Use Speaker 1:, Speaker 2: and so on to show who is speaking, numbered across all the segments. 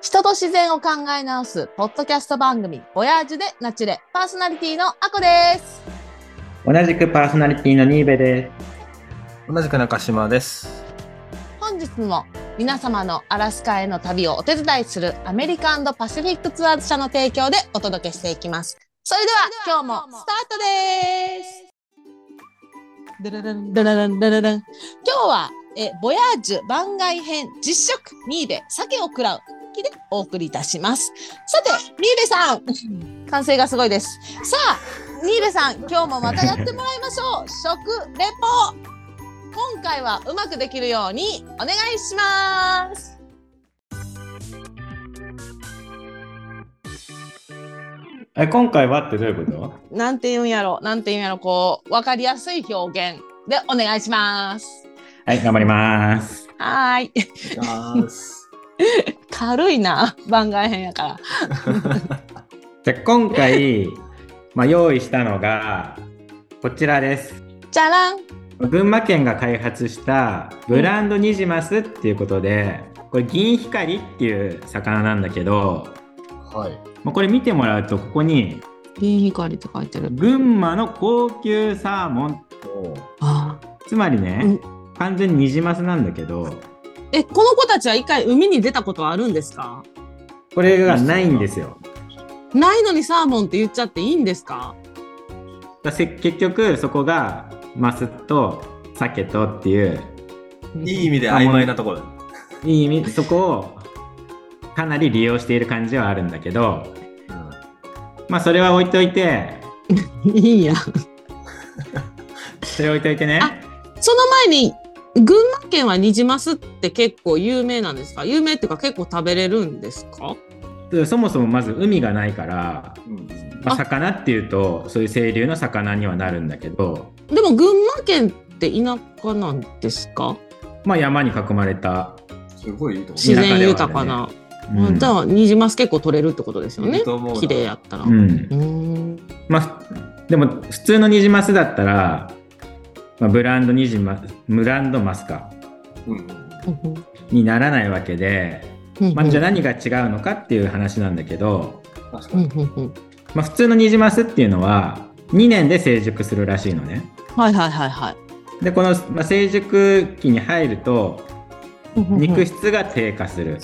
Speaker 1: 人と自然を考え直すポッドキャスト番組ボヤージュでナチュレパーソナリティのアコです
Speaker 2: 同じくパーソナリティのニーベです。
Speaker 3: 同じく中島です。
Speaker 1: 本日も皆様のアラスカへの旅をお手伝いするアメリカンドパシフィックツアーズ社の提供でお届けしていきますそれでは今日もスタートですダラランダラランダララン今日はえボヤージュ番外編実食ニーベ鮭を食らう日でお送りいたします。さてニーベさん。完成がすごいです。さあニーベさん今日もまたやってもらいましょう。食レポ。今回はうまくできるようにお願いします。
Speaker 2: え今回はってどういうこと？
Speaker 1: なんて言うんやろ。なんて言うんやろ。こうわかりやすい表現でお願いします。
Speaker 2: はい、頑張ります。
Speaker 1: はーい軽いな番外編やから。
Speaker 2: じゃあ今回、まあ、用意したのがこちらです。
Speaker 1: じゃらん。
Speaker 2: 群馬県が開発したブランドニジマスっていうことで、これ銀光っていう魚なんだけど、
Speaker 3: はい。
Speaker 2: まあ、これ見てもらうとここに
Speaker 1: 銀光って書いてる。
Speaker 2: 群馬の高級サーモン。
Speaker 1: あ
Speaker 2: つまりね、完全にニジマスなんだけど
Speaker 1: えこの子たちは一回海に出たことはあるんですか？
Speaker 2: これがないんですよ。
Speaker 1: ないのにサーモンって言っちゃっていいんですか？
Speaker 2: だせ結局そこがマスと鮭とっていう
Speaker 3: いい意味で曖昧なところ。
Speaker 2: いい意味そこをかなり利用している感じはあるんだけどまあそれは置いといて
Speaker 1: いいや
Speaker 2: それ置いといてね。
Speaker 1: あその前に群馬県はニジマスって結構有名なんですか？有名っていうか結構食べれるんですか？
Speaker 2: そもそもまず海がないから、
Speaker 3: うん。
Speaker 2: まあ、
Speaker 1: あ。
Speaker 2: 魚っていうとそういう清流の魚にはなるんだけど、
Speaker 1: でも群馬県って田舎なんですか？
Speaker 2: まあ、山に囲まれた、
Speaker 3: すごいいいとこ。
Speaker 1: 自然豊かな、
Speaker 2: うん。
Speaker 1: じゃあニジマス結構取れるってことですよね綺麗やったら。
Speaker 2: う
Speaker 1: ん。
Speaker 2: まあ、でも普通のニジマスだったら、まあ、ブランドニジマブランドマスか
Speaker 3: うん。
Speaker 2: にならないわけで、まあ、じゃあ何が違うのかっていう話なんだけど、
Speaker 3: 確かに。
Speaker 1: うんうんうん
Speaker 2: まあ、普通のニジマスっていうのは2年で成熟するらしいのね。
Speaker 1: はいはいはいはい
Speaker 2: でこの、まあ、成熟期に入ると肉質が低下する。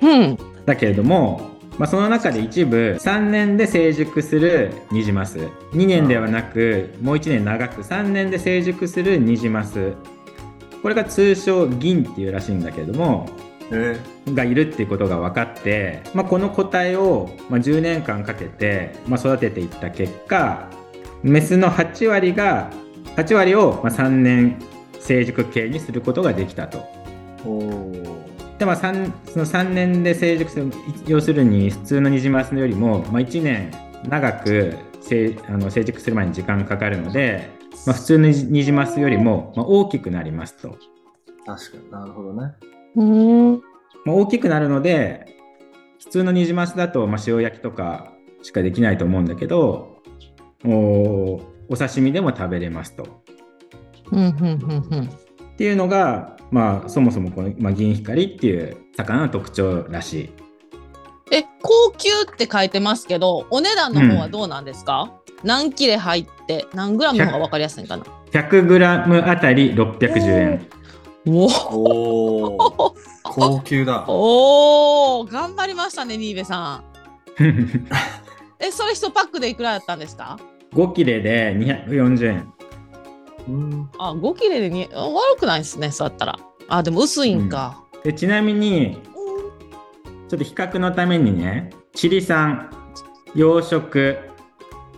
Speaker 1: うん
Speaker 2: だけれども、まあ、その中で一部3年で成熟するニジマス。2年ではなくもう1年長く3年で成熟するニジマス。これが通称銀っていうらしいんだけれども
Speaker 3: え。
Speaker 2: がいるっていうことが分かって、まあ、この個体を、まあ、10年間かけて、まあ、育てていった結果メスの8割が8割をまあ3年成熟系にすることができたと。でまあ、3その3年で成熟する要するに普通のニジマスよりも、まあ、1年長く成あの成熟する前に時間かかるので、まあ、普通のニジニジマスよりも、まあ、大きくなりますと。
Speaker 3: 確かになるほどね。
Speaker 1: うん
Speaker 2: まあ、大きくなるので普通のニジマスだと、まあ、塩焼きとかしかできないと思うんだけどおお刺身でも食べれますと。
Speaker 1: うんうんうんうん
Speaker 2: っていうのが、まあ、そもそもこの、まあ、銀光っていう魚の特徴らしい。
Speaker 1: え高級って書いてますけどお値段の方はどうなんですか、何切れ入って何グラムの方が分かりやすいかな
Speaker 2: ？100g あたり610円。
Speaker 1: お
Speaker 3: おお。高級だ。
Speaker 1: おお頑張りましたねニーベさん えそれ1パックでいくらだったんですか
Speaker 2: ？5切れで240円。
Speaker 3: うん。
Speaker 1: あ5切れでにあ悪くないですねそうやったらあでも薄いんか、
Speaker 2: でちなみに、ちょっと比較のためにね、チリ産、養殖、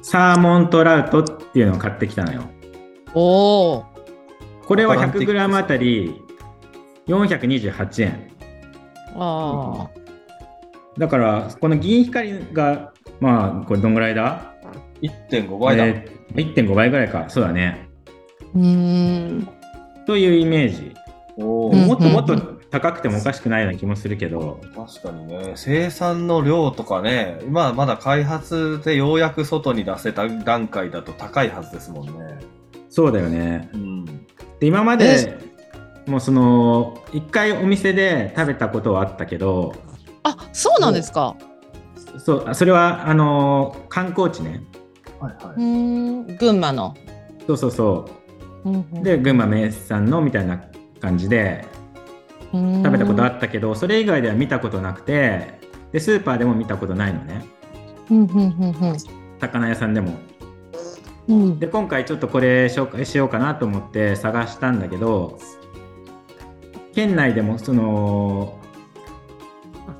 Speaker 2: サーモントラウトっていうのを買ってきたのよ。
Speaker 1: おお
Speaker 2: これは
Speaker 3: アトランティック
Speaker 2: 100g あたり428円。
Speaker 1: あ
Speaker 2: だから、この銀光が、まあ、これどんぐらいだ
Speaker 3: ？1.5倍だ。
Speaker 2: えー1.5倍ぐらいか。そうだね。
Speaker 1: ーうーん
Speaker 2: というイメージ。
Speaker 3: おお、
Speaker 1: うん
Speaker 2: もっともっと高くてもおかしくないような気もするけど、
Speaker 3: 確かにね、生産の量とかね、今まだ開発でようやく外に出せた段階だと高いはずですもんね。
Speaker 2: そうだよね。
Speaker 3: うん。
Speaker 2: で今までもうその一回お店で食べたことはあったけど
Speaker 1: あ、そうなんですか？
Speaker 2: そう、それは、あのー観光地ね。
Speaker 1: うー
Speaker 3: はいはい。
Speaker 1: ん、群馬の。
Speaker 2: そうそうそ
Speaker 1: うん
Speaker 2: う。で、群馬名産のみたいな感じで、食べたことあ
Speaker 1: っ
Speaker 2: ったけど、それ以外では見たことなくて、で、スーパーでも見たことないのね。
Speaker 1: うんうんうん
Speaker 2: 魚屋さんでも。で、今回ちょっとこれ紹介しようかなと思って探したんだけど、県内でもその、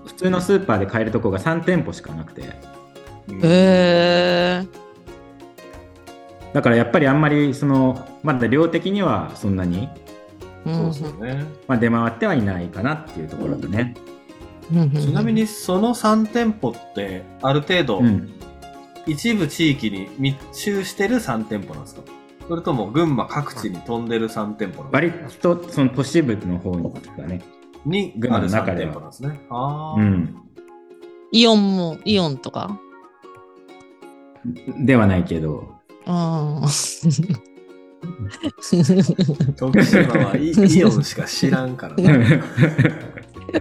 Speaker 2: 普通のスーパーで買えるとこが3店舗しかなくて、
Speaker 1: へえ。
Speaker 2: だからやっぱりあんまりその、まだ量的にはそんなに、
Speaker 3: そうですよね。
Speaker 2: まあ、出回ってはいないかなっていうところとね。
Speaker 3: ちなみにその3店舗ってある程度
Speaker 2: うん。
Speaker 3: 一部地域に密集してる3店舗なんですか？それとも群馬各地に飛んでる3店舗なんですか
Speaker 2: 割とその都市部の方がね。
Speaker 3: に
Speaker 2: 群馬
Speaker 3: ある3
Speaker 2: の中では
Speaker 3: 店舗なんですね。
Speaker 2: うん。
Speaker 1: イオンも、イオンとか？
Speaker 2: ではないけど。
Speaker 1: ああ。
Speaker 3: 徳島はいイオンしか知らんからね。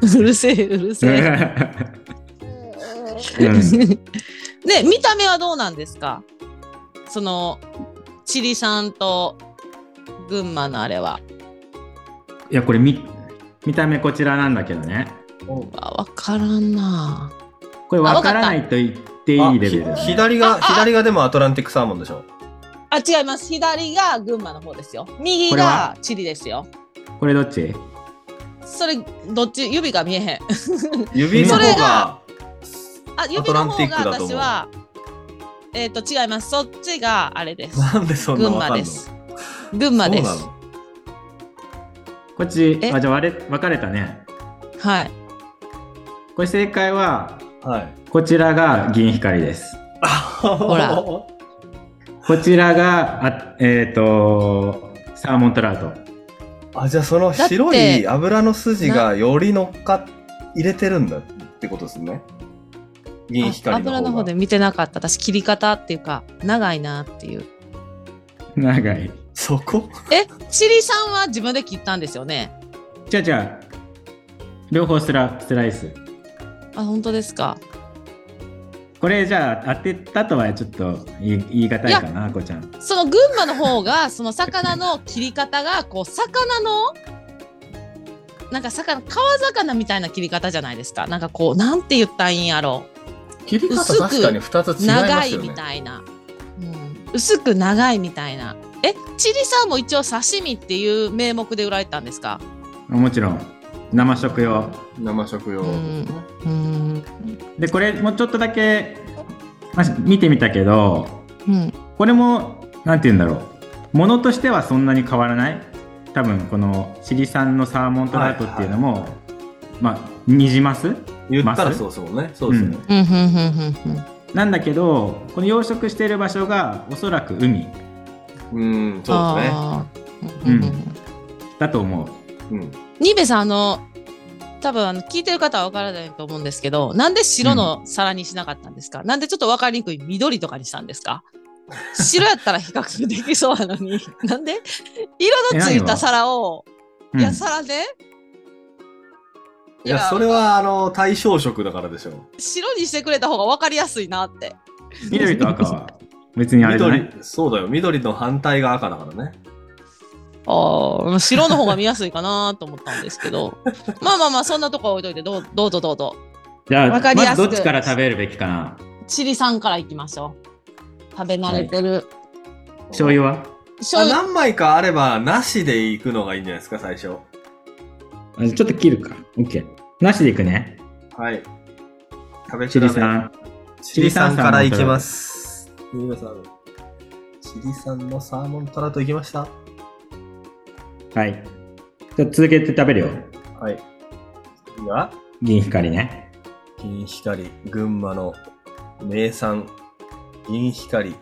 Speaker 1: うるせえ、うるせえ。で、見た目はどうなんですか？その、チリ産と群馬のあれは。
Speaker 2: いや、これ見、見た目こちらなんだけどね。
Speaker 1: わわからんな
Speaker 2: これ分からないと言っていいレベルね。
Speaker 3: ひ左が、
Speaker 1: ああ
Speaker 3: 左がでもアトランティックサーモンでしょ
Speaker 1: あ、違います。左が群馬の方ですよ。右がチリですよ。
Speaker 2: これどっち？
Speaker 1: それ、どっち、指が見えへん。
Speaker 3: 指の
Speaker 1: それが
Speaker 3: 方が、
Speaker 1: あ、指の方が
Speaker 3: ックだと思う
Speaker 1: 私は、えっ、と、違います。そっちがあれです。
Speaker 3: なんでそんな
Speaker 1: 群
Speaker 3: わかんの？
Speaker 1: 馬です。群馬です。
Speaker 2: こっち、
Speaker 1: え？
Speaker 2: あ、じゃあ割れ分かれたね。
Speaker 1: はい。
Speaker 2: これ正解は、
Speaker 3: はい。
Speaker 2: こちらが銀光です。
Speaker 3: ほ
Speaker 1: ら
Speaker 2: こちらが、あえっ、と、サーモントラウト。
Speaker 3: あ、じゃあその白い油の筋がより乗っか入れてるんだってことですね。銀光の方
Speaker 1: 油の方で見てなかった。私、切り方っていうか、長いなっていう。
Speaker 2: 長い。
Speaker 3: そこ？
Speaker 1: え、チリさんは自分で切ったんですよね？
Speaker 2: じゃあじゃあ、両方スラスライス。
Speaker 1: あ、本当ですか。
Speaker 2: これじゃあ当てたとはちょっと言い難いかな、こちゃん。
Speaker 1: その群馬の方が、その魚の切り方が、こう、魚の、なんか魚、川魚みたいな切り方じゃないですか。なんかこう、なんて言ったらいいんやろ
Speaker 3: 切り方
Speaker 1: 薄く
Speaker 3: 確かに2つ違いますよね。
Speaker 1: 長いみたいな、うん、薄く長いみたいなえチリさんも一応刺身っていう名目で売られたんですか？
Speaker 2: もちろん、生食用。
Speaker 3: 生食用ですね。
Speaker 1: うん。
Speaker 2: で、これもちょっとだけ、まあ見てみたけど、
Speaker 1: うん。
Speaker 2: これも、なんて言うんだろう。ものとしてはそんなに変わらない。多分、このチリ産のサーモントラウトっていうのも、まあ、ニジマス
Speaker 3: 言ったら
Speaker 2: ます？
Speaker 3: そうですもんね。そうですね。
Speaker 1: うん。うん。うん。うん。
Speaker 2: なんだけど、この養殖している場所がおそらく海。
Speaker 3: うん、そうですね。
Speaker 1: うん。
Speaker 2: だと思う。
Speaker 3: うん。
Speaker 1: ニベさんあの多分あの聞いてる方は分からないと思うんですけどなんで白の皿にしなかったんですか、なんでちょっと分かりにくい緑とかにしたんですか？白やったら比較できそうなのに。なんで？色のついた皿を
Speaker 2: うん。
Speaker 1: いや皿で？
Speaker 3: いや、それは、あの、対象色だからでしょ。
Speaker 1: 白にしてくれた方が分かりやすいなって。
Speaker 2: 緑と赤は別にあれじゃない
Speaker 3: 緑、そうだよ。緑の反対が赤だからね。
Speaker 1: ああ、白の方が見やすいかなと思ったんですけど。まあまあまあ、そんなとこは置いといて、どうどうぞどうぞ。
Speaker 2: じゃあ、
Speaker 1: わかりやすく
Speaker 2: まずどっちから食べるべきかな？
Speaker 1: チリさんからいきましょう。食べ慣れてる。
Speaker 2: 醤油は？
Speaker 3: あ
Speaker 1: 醤油
Speaker 3: 何枚かあれば、なしで行くのがいいんじゃないですか、最初。
Speaker 2: あちょっと切るか。OK。なしでいくね。
Speaker 3: はい。食べ比
Speaker 2: チ
Speaker 3: べ。
Speaker 2: リさん。
Speaker 3: チリさんからいきます。皆さん、チリさんのサーモントラウトいきました
Speaker 2: はい。じゃあ続けて食べるよ。
Speaker 3: はい。次が、
Speaker 2: 銀光ね。
Speaker 3: 銀光、群馬の名産、銀光。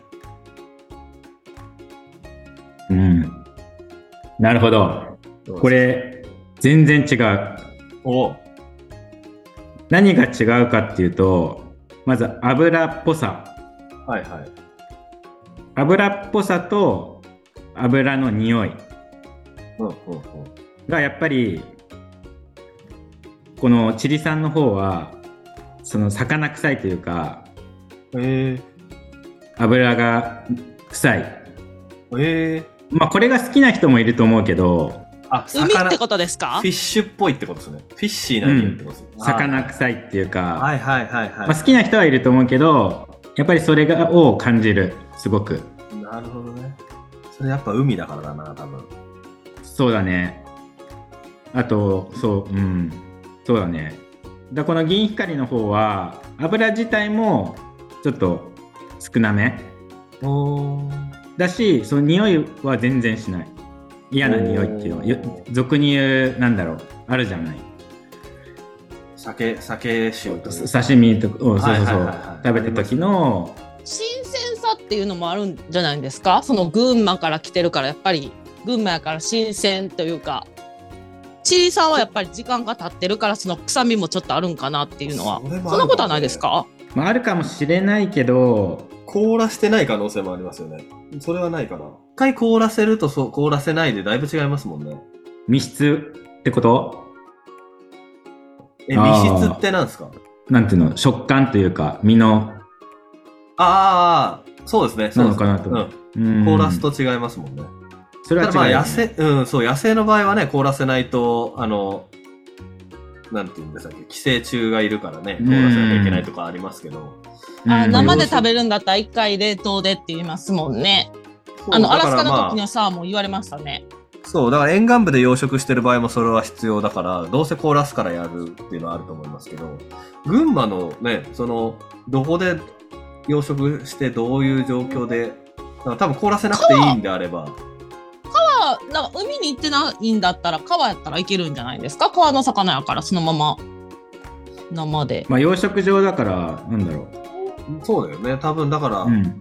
Speaker 2: うん。なるほど。これ、全然違う。
Speaker 3: お
Speaker 2: 何が違うかっていうと、まず油っぽさ。
Speaker 3: はいはい。
Speaker 2: 油っぽさと油の匂い。がやっぱり、このチリ産の方はその魚臭いというか
Speaker 3: え
Speaker 2: 油が臭い
Speaker 3: ー、えー、
Speaker 2: まあこれが好きな人もいると思うけど
Speaker 3: あ、
Speaker 1: 海
Speaker 3: 魚、
Speaker 1: ってことですか？
Speaker 3: フィッシュっぽいってことですね。フィッシーなってことですね。
Speaker 2: 魚臭いっていうか、
Speaker 3: はいはいはいはい。
Speaker 2: まあ、好きな人はいると思うけどやっぱりそれがを感じるすごく
Speaker 3: なるほどね。それやっぱ海だからだな、多分。
Speaker 2: そうだね。あとそううん。そうだね。だこの銀光の方は油自体もちょっと少なめ。だしその匂いは全然しない。嫌な匂いっていうのは。よ俗に言うなんだろう。あるじゃない。
Speaker 3: 酒、酒塩と
Speaker 2: 刺身とかうんそうそうそう。食べた時の
Speaker 1: 新鮮さっていうのもあるんじゃないですか？その群馬から来てるからやっぱり群馬やから新鮮というかチリさんはやっぱり時間が経ってるからその臭みもちょっとあるんかなっていうのは
Speaker 3: そね
Speaker 1: そんなことはないですか？
Speaker 2: まあ、あるかもしれないけど
Speaker 3: 凍らしてない可能性もありますよね。それはないかな。一回凍らせるとそう凍らせないでだいぶ違いますもんね。
Speaker 2: 密室ってこと？
Speaker 3: え、密室ってなんですか？
Speaker 2: なんていうの？食感というか身の
Speaker 3: ああ、そうですね。
Speaker 2: な
Speaker 3: そうです
Speaker 2: のかなと
Speaker 3: うん。
Speaker 2: うん
Speaker 3: 凍らすと違いますもんね。
Speaker 2: それは違うよね、
Speaker 3: 野生、うん、そう、野生の場合はね、凍らせないと、あの、なんていうんでしたっけ、寄生虫がいるからね、凍らせなきゃいけないとかありますけど。
Speaker 1: あ
Speaker 2: うん。
Speaker 1: 生で食べるんだったら一回冷凍でって言いますもんね。あのアラスカの時のサーモン言われましたね。
Speaker 3: そう、だから沿岸部で養殖してる場合もそれは必要だから、どうせ凍らすからやるっていうのはあると思いますけど、群馬のね、その、どこで養殖してどういう状況で、多分凍らせなくていいんであれば、
Speaker 1: あなんか海に行ってないんだったら川やったらいけるんじゃないですか？川の魚やからそのまま。生で。
Speaker 2: まあ養殖場だからなんだろ
Speaker 3: そうだよね。多分だから、
Speaker 2: う、うん、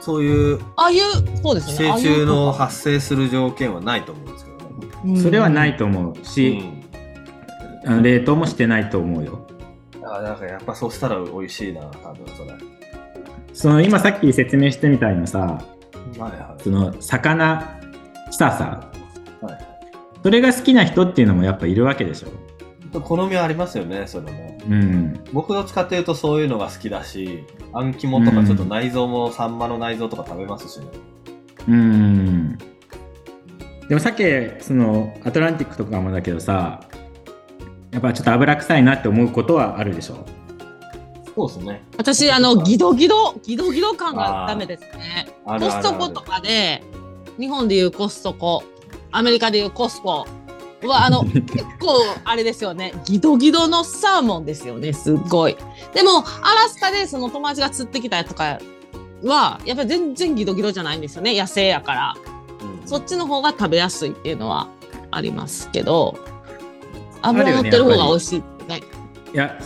Speaker 3: そういう
Speaker 1: ああいうそうです
Speaker 3: 寄
Speaker 1: ね
Speaker 3: 生虫の発生する条件はないと思うんですけどね。
Speaker 1: うん。
Speaker 2: それはないと思うし、
Speaker 3: うん。
Speaker 2: あの冷凍もしてないと思うよ。
Speaker 3: あなんかやっぱそうしたら美味しいな、多分それ。はい
Speaker 2: その今さっき説明してみたいなさ
Speaker 3: はい。
Speaker 2: その魚臭さ
Speaker 3: はい。
Speaker 2: それが好きな人っていうのもやっぱいるわけでしょ。
Speaker 3: 好みはありますよね、それも。
Speaker 2: うん。
Speaker 3: 僕どっちかっていうとそういうのが好きだし、あん肝とかちょっと内臓も、サンマの内臓とか食べますしね。
Speaker 2: うん。でもさっきそのアトランティックとかもだけどさやっぱちょっと油臭いなって思うことはあるでしょ。
Speaker 3: そうですね。
Speaker 1: 私あのギドギドギドギド感がダメですね。
Speaker 3: あ
Speaker 1: コストコとかで日本でいうコストコアメリカでいうコスコはあの 結構あれですよね。ギドギドのサーモンですよねすっごい。でもアラスカでその友達が釣ってきたやつとかはやっぱり全然ギドギドじゃないんですよね野生やから。
Speaker 3: うん。
Speaker 1: そっちの方が食べやすいっていうのはありますけど。油乗ってる方が美味しいって。ね
Speaker 2: いや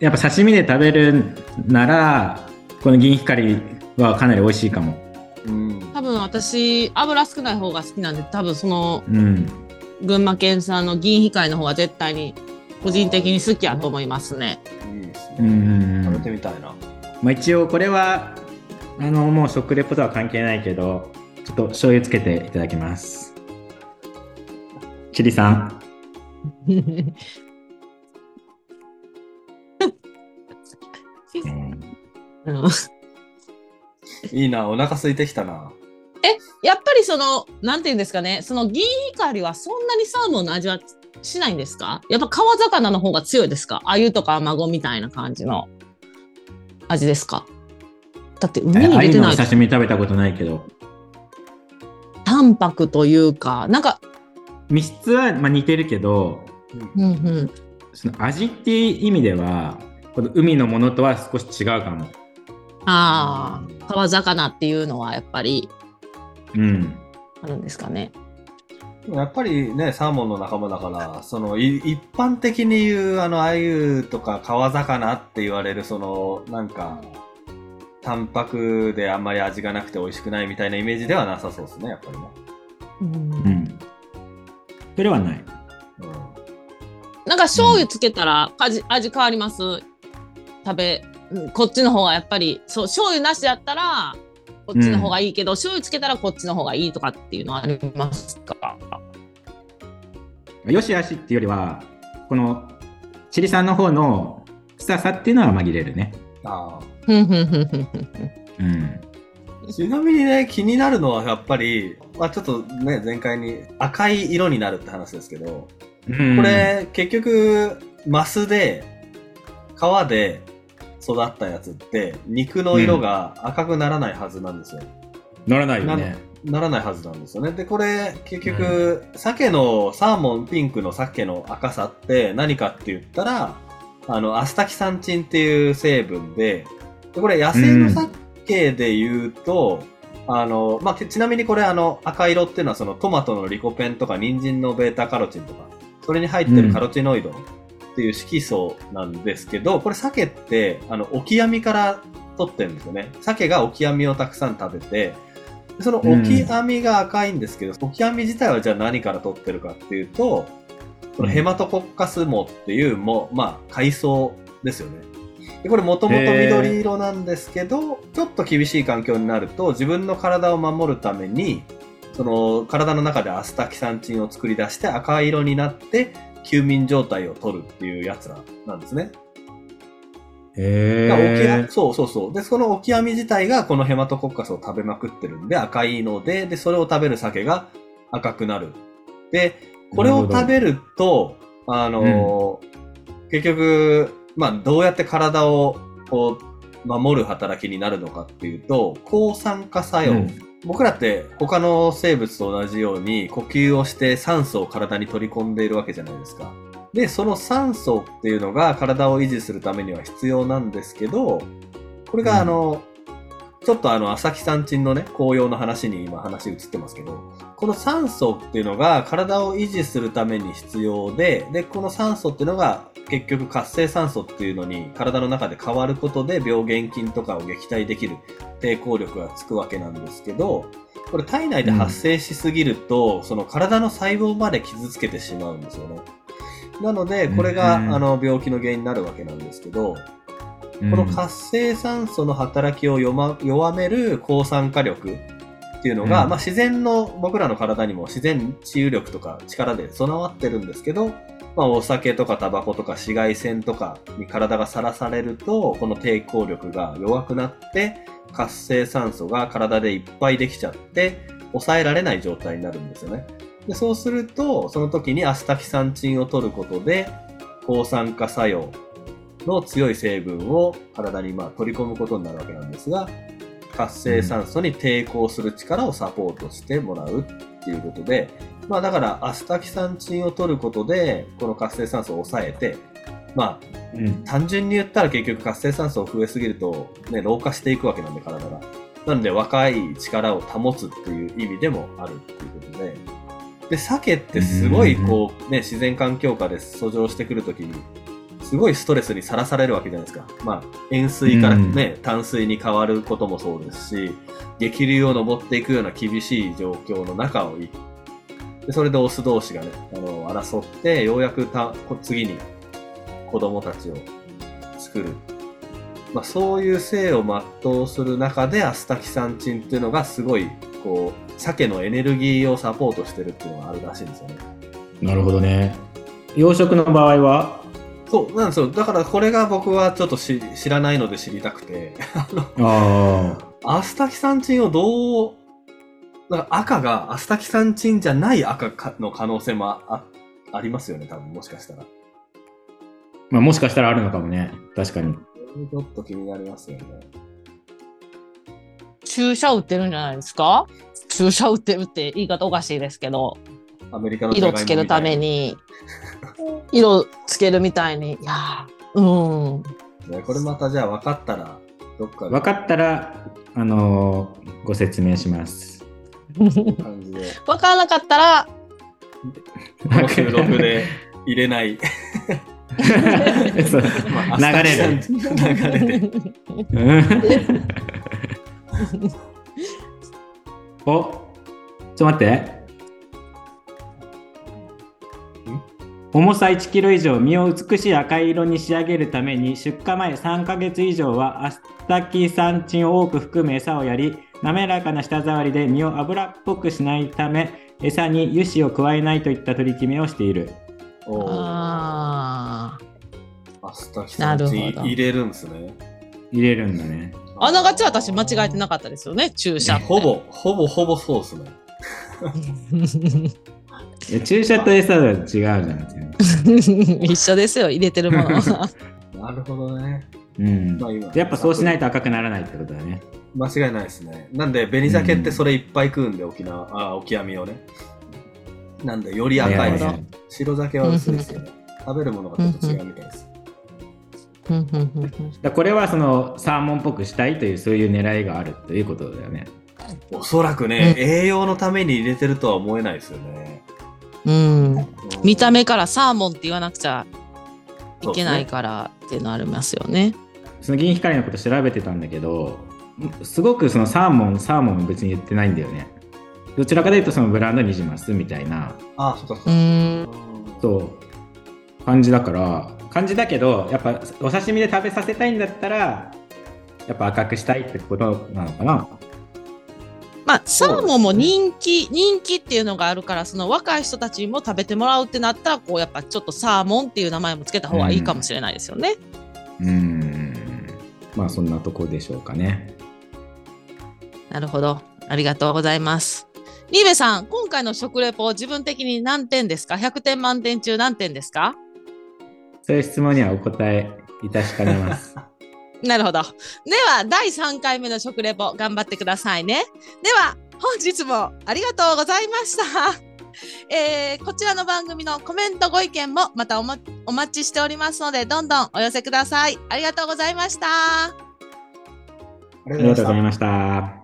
Speaker 2: やっぱ刺身で食べるならこの銀光はかなり美味しいかも。
Speaker 3: うん。
Speaker 1: 多分私油少ない方が好きなんで多分その
Speaker 2: うん
Speaker 1: 群馬県産の銀光の方が絶対に個人的に好きやと思いますね。
Speaker 3: いいです
Speaker 2: うんう
Speaker 3: ね。
Speaker 2: んうん
Speaker 3: 食べてみたいな。
Speaker 2: まあ、一応これはあのもう食レポとは関係ないけどちょっと醤油つけていただきますチリさん
Speaker 1: うん
Speaker 3: いいな、お腹空いてきたな。
Speaker 1: やっぱりそのなんていうんですかねその銀光はそんなにサーモンの味はしないんですか？やっぱ川魚の方が強いですか？鮎とかアマゴみたいな感じの味ですか？だって海に出てない
Speaker 2: 刺身食べたことないけど。
Speaker 1: 淡白というかなんか
Speaker 2: 密室はまあ似てるけど
Speaker 1: うんうん。
Speaker 2: その味っていう意味ではこの海のものとは少し違うかも。
Speaker 1: ああ川魚っていうのはやっぱり
Speaker 2: うん
Speaker 1: あるんですかね。
Speaker 3: やっぱりね、サーモンの仲間だから、その、い一般的に言う、あの、鮎とか川魚って言われる、その、なんか、淡白であんまり味がなくて美味しくないみたいなイメージではなさそうですね、やっぱりね。
Speaker 1: うん
Speaker 2: うんそれはない
Speaker 3: うん。
Speaker 1: なんか醤油つけたら味味変わります？食べうんこっちの方がやっぱりそう醤油なしだったらこっちの方がいいけど、醤油つけたらこっちの方がいいとかっていうのはありますか？
Speaker 2: よしあしっていうよりはこのチリさんの方の臭さっていうのは紛れるね。
Speaker 3: あ
Speaker 1: ふんふんふんふんふん
Speaker 2: うん。
Speaker 3: あちなみにね、気になるのはやっぱり、まあちょっとね、前回に赤い色になるって話ですけど、
Speaker 2: うん
Speaker 3: こ、れ、結局、マスで、皮で育ったやつって、肉の色が赤くならないはずなんですよ。
Speaker 2: 乗らないよね。
Speaker 3: ならないはずなんですよね。で、これ、結局、鮭の、サーモンピンクの鮭の赤さって何かって言ったら、あの、アスタキサンチンっていう成分で、でこれ野生の鮭で言うと、あの、まあ、ちなみにこれあの、赤色っていうのはそのトマトのリコペンとか人参のベータカロチンとか、それに入ってるカロチノイドっていう色素なんですけど、これ鮭って、あの、オキアミから取ってるんですよね。鮭がオキアミをたくさん食べて、そのオキアミが赤いんですけど、オキアミ自体はじゃあ何から取ってるかっていうと、このヘマトコッカスモっていうも、まあ、海藻ですよね。でこれもともと緑色なんですけど、ちょっと厳しい環境になると、自分の体を守るために、その体の中でアスタキサンチンを作り出して赤色になって、休眠状態を取るっていうやつらなんですね。
Speaker 2: へ
Speaker 3: だからオキア
Speaker 2: え。
Speaker 3: そうそうそう。で、そのオキアミ自体がこのヘマトコッカスを食べまくってるんで赤いので、で、それを食べる鮭が赤くなる。で、これを食べると、あのー結局、まあ、どうやって体をこう、守る働きになるのかっていうと、抗酸化作用。
Speaker 2: うん
Speaker 3: 僕らって他の生物と同じように呼吸をして酸素を体に取り込んでいるわけじゃないですか。で、その酸素っていうのが体を維持するためには必要なんですけど、これがあの、ちょっとあの、アサキサンチンのね、紅葉の話に今話移ってますけど、この酸素っていうのが体を維持するために必要で、で、この酸素っていうのが結局活性酸素っていうのに体の中で変わることで病原菌とかを撃退できる抵抗力がつくわけなんですけど、これ体内で発生しすぎると、その体の細胞まで傷つけてしまうんですよね。なので、これが、
Speaker 2: うん
Speaker 3: あの病気の原因になるわけなんですけど、
Speaker 2: うん
Speaker 3: この活性酸素の働きを弱める抗酸化力っていうのが、
Speaker 2: うん
Speaker 3: まあ、自然の僕らの体にも自然治癒力とか力で備わってるんですけど、まあ、お酒とかタバコとか紫外線とかに体がさらされるとこの抵抗力が弱くなって活性酸素が体でいっぱいできちゃって抑えられない状態になるんですよね。でそうするとその時にアスタキサンチンを取ることで抗酸化作用の強い成分を体にまあ取り込むことになるわけなんですが、活性酸素に抵抗する力をサポートしてもらうっていうことで、まあだからアスタキサンチンを取ることで、この活性酸素を抑えて、ま
Speaker 2: うん。
Speaker 3: あ単純に言ったら結局活性酸素を増えすぎると、ね、老化していくわけなんで体が。なので若い力を保つっていう意味でもあるっていうことで、で、鮭ってすごいこうね、自然環境下で遡上してくるときに、すごいストレスにさらされるわけじゃないですか。まあ、塩水からね、淡水に変わることもそうですし、激流を登っていくような厳しい状況の中をいでそれでオス同士がね、あの、争って、ようやくたこ次に子供たちを作る。まあ、そういう生を全うする中で、アスタキサンチンっていうのがすごい、こう、鮭のエネルギーをサポートしてるっていうのがあるらしいんですよね。
Speaker 2: なるほどね。養殖の場合は？
Speaker 3: そう、なんですよ。だからこれが僕はちょっとし知らないので知りたくて、あの、
Speaker 2: ああ。
Speaker 3: アスタキサンチンをどう、だから赤がアスタキサンチンじゃない赤かの可能性もあありますよね、多分もしかしたら。
Speaker 2: まあもしかしたらあるのかもね。確かに。
Speaker 3: ちょっと気になりますよね。
Speaker 1: 注射打ってるんじゃないですか？注射打ってるって言い方おかしいですけど、
Speaker 3: アメリカの
Speaker 1: 色つけるために、色つけるみたいに、いやーうん。
Speaker 3: ねこれまたじゃあ分かったら、どっかで
Speaker 2: 分かったら、あのーご説明します。
Speaker 3: 感じで、
Speaker 1: わからなかったら、
Speaker 3: この収録で 入れない。
Speaker 2: 流れる
Speaker 3: アスタキサンチン流れで。
Speaker 2: うん おちょっと待って。重さ1キロ以上、身を美しい赤い色に仕上げるために、出荷前3ヶ月以上はアスタキサンチンを多く含む餌をやり、滑らかな舌触りで身を油っぽくしないため、餌に油脂を加えないといった取り決めをしている。
Speaker 1: あ
Speaker 3: ああ、スタキサンチ
Speaker 1: なるほど
Speaker 3: 入れるんですね。
Speaker 2: 入れるんだね。
Speaker 1: あながち私間違えてなかったですよね、注射。
Speaker 3: ほぼ、ほぼほぼそうですね。
Speaker 2: いや注射と餌は違うじゃん。
Speaker 1: 一緒ですよ、入れてるもの。
Speaker 3: なるほどね。
Speaker 2: うん
Speaker 3: まあ今
Speaker 2: やっぱそうしないと赤くならないってことだね。
Speaker 3: 間違いないですね。なんで、紅鮭ってそれいっぱい食うんで、沖縄、あ、オキアミをね。なんで、より赤いね。白鮭は薄いですよね。食べるものがちょっと違うみたいです。
Speaker 1: ふんふんふんふん
Speaker 2: だこれはそのサーモンっぽくしたいというそういう狙いがあるということだよね。
Speaker 3: おそらくね、栄養のために入れてるとは思えないですよね。
Speaker 1: うん、
Speaker 3: うん
Speaker 1: 見た目からサーモンって言わなくちゃいけないからっていうのありますよね。
Speaker 2: その銀光のこと調べてたんだけど、すごくそのサーモン、サーモン別に言ってないんだよね。どちらかというとそのブランドニジマスみたいな、
Speaker 3: あ、そ
Speaker 1: う
Speaker 3: か。
Speaker 1: ん、
Speaker 2: そう、感じだから、感じだけど、やっぱお刺身で食べさせたいんだったら、やっぱ赤くしたいってことなのかな。
Speaker 1: まあサーモンも人気、人気っていうのがあるからその若い人たちにも食べてもらうってなったらこうやっぱちょっとサーモンっていう名前もつけた方がいいかもしれないですよね。
Speaker 2: うーん。まあそんなとこでしょうかね。
Speaker 1: なるほど。ありがとうございます。リーベさん、今回の食レポ自分的に何点ですか ?100 点満点中何点ですか？
Speaker 2: そういう質問にはお答えいたしかねます。
Speaker 1: なるほど。では、第3回目の食レポ頑張ってくださいね。では、本日もありがとうございました。えーこちらの番組のコメントご意見もまたおまお待ちしておりますので、どんどんお寄せください。ありがとうございました。
Speaker 2: ありがとうございました。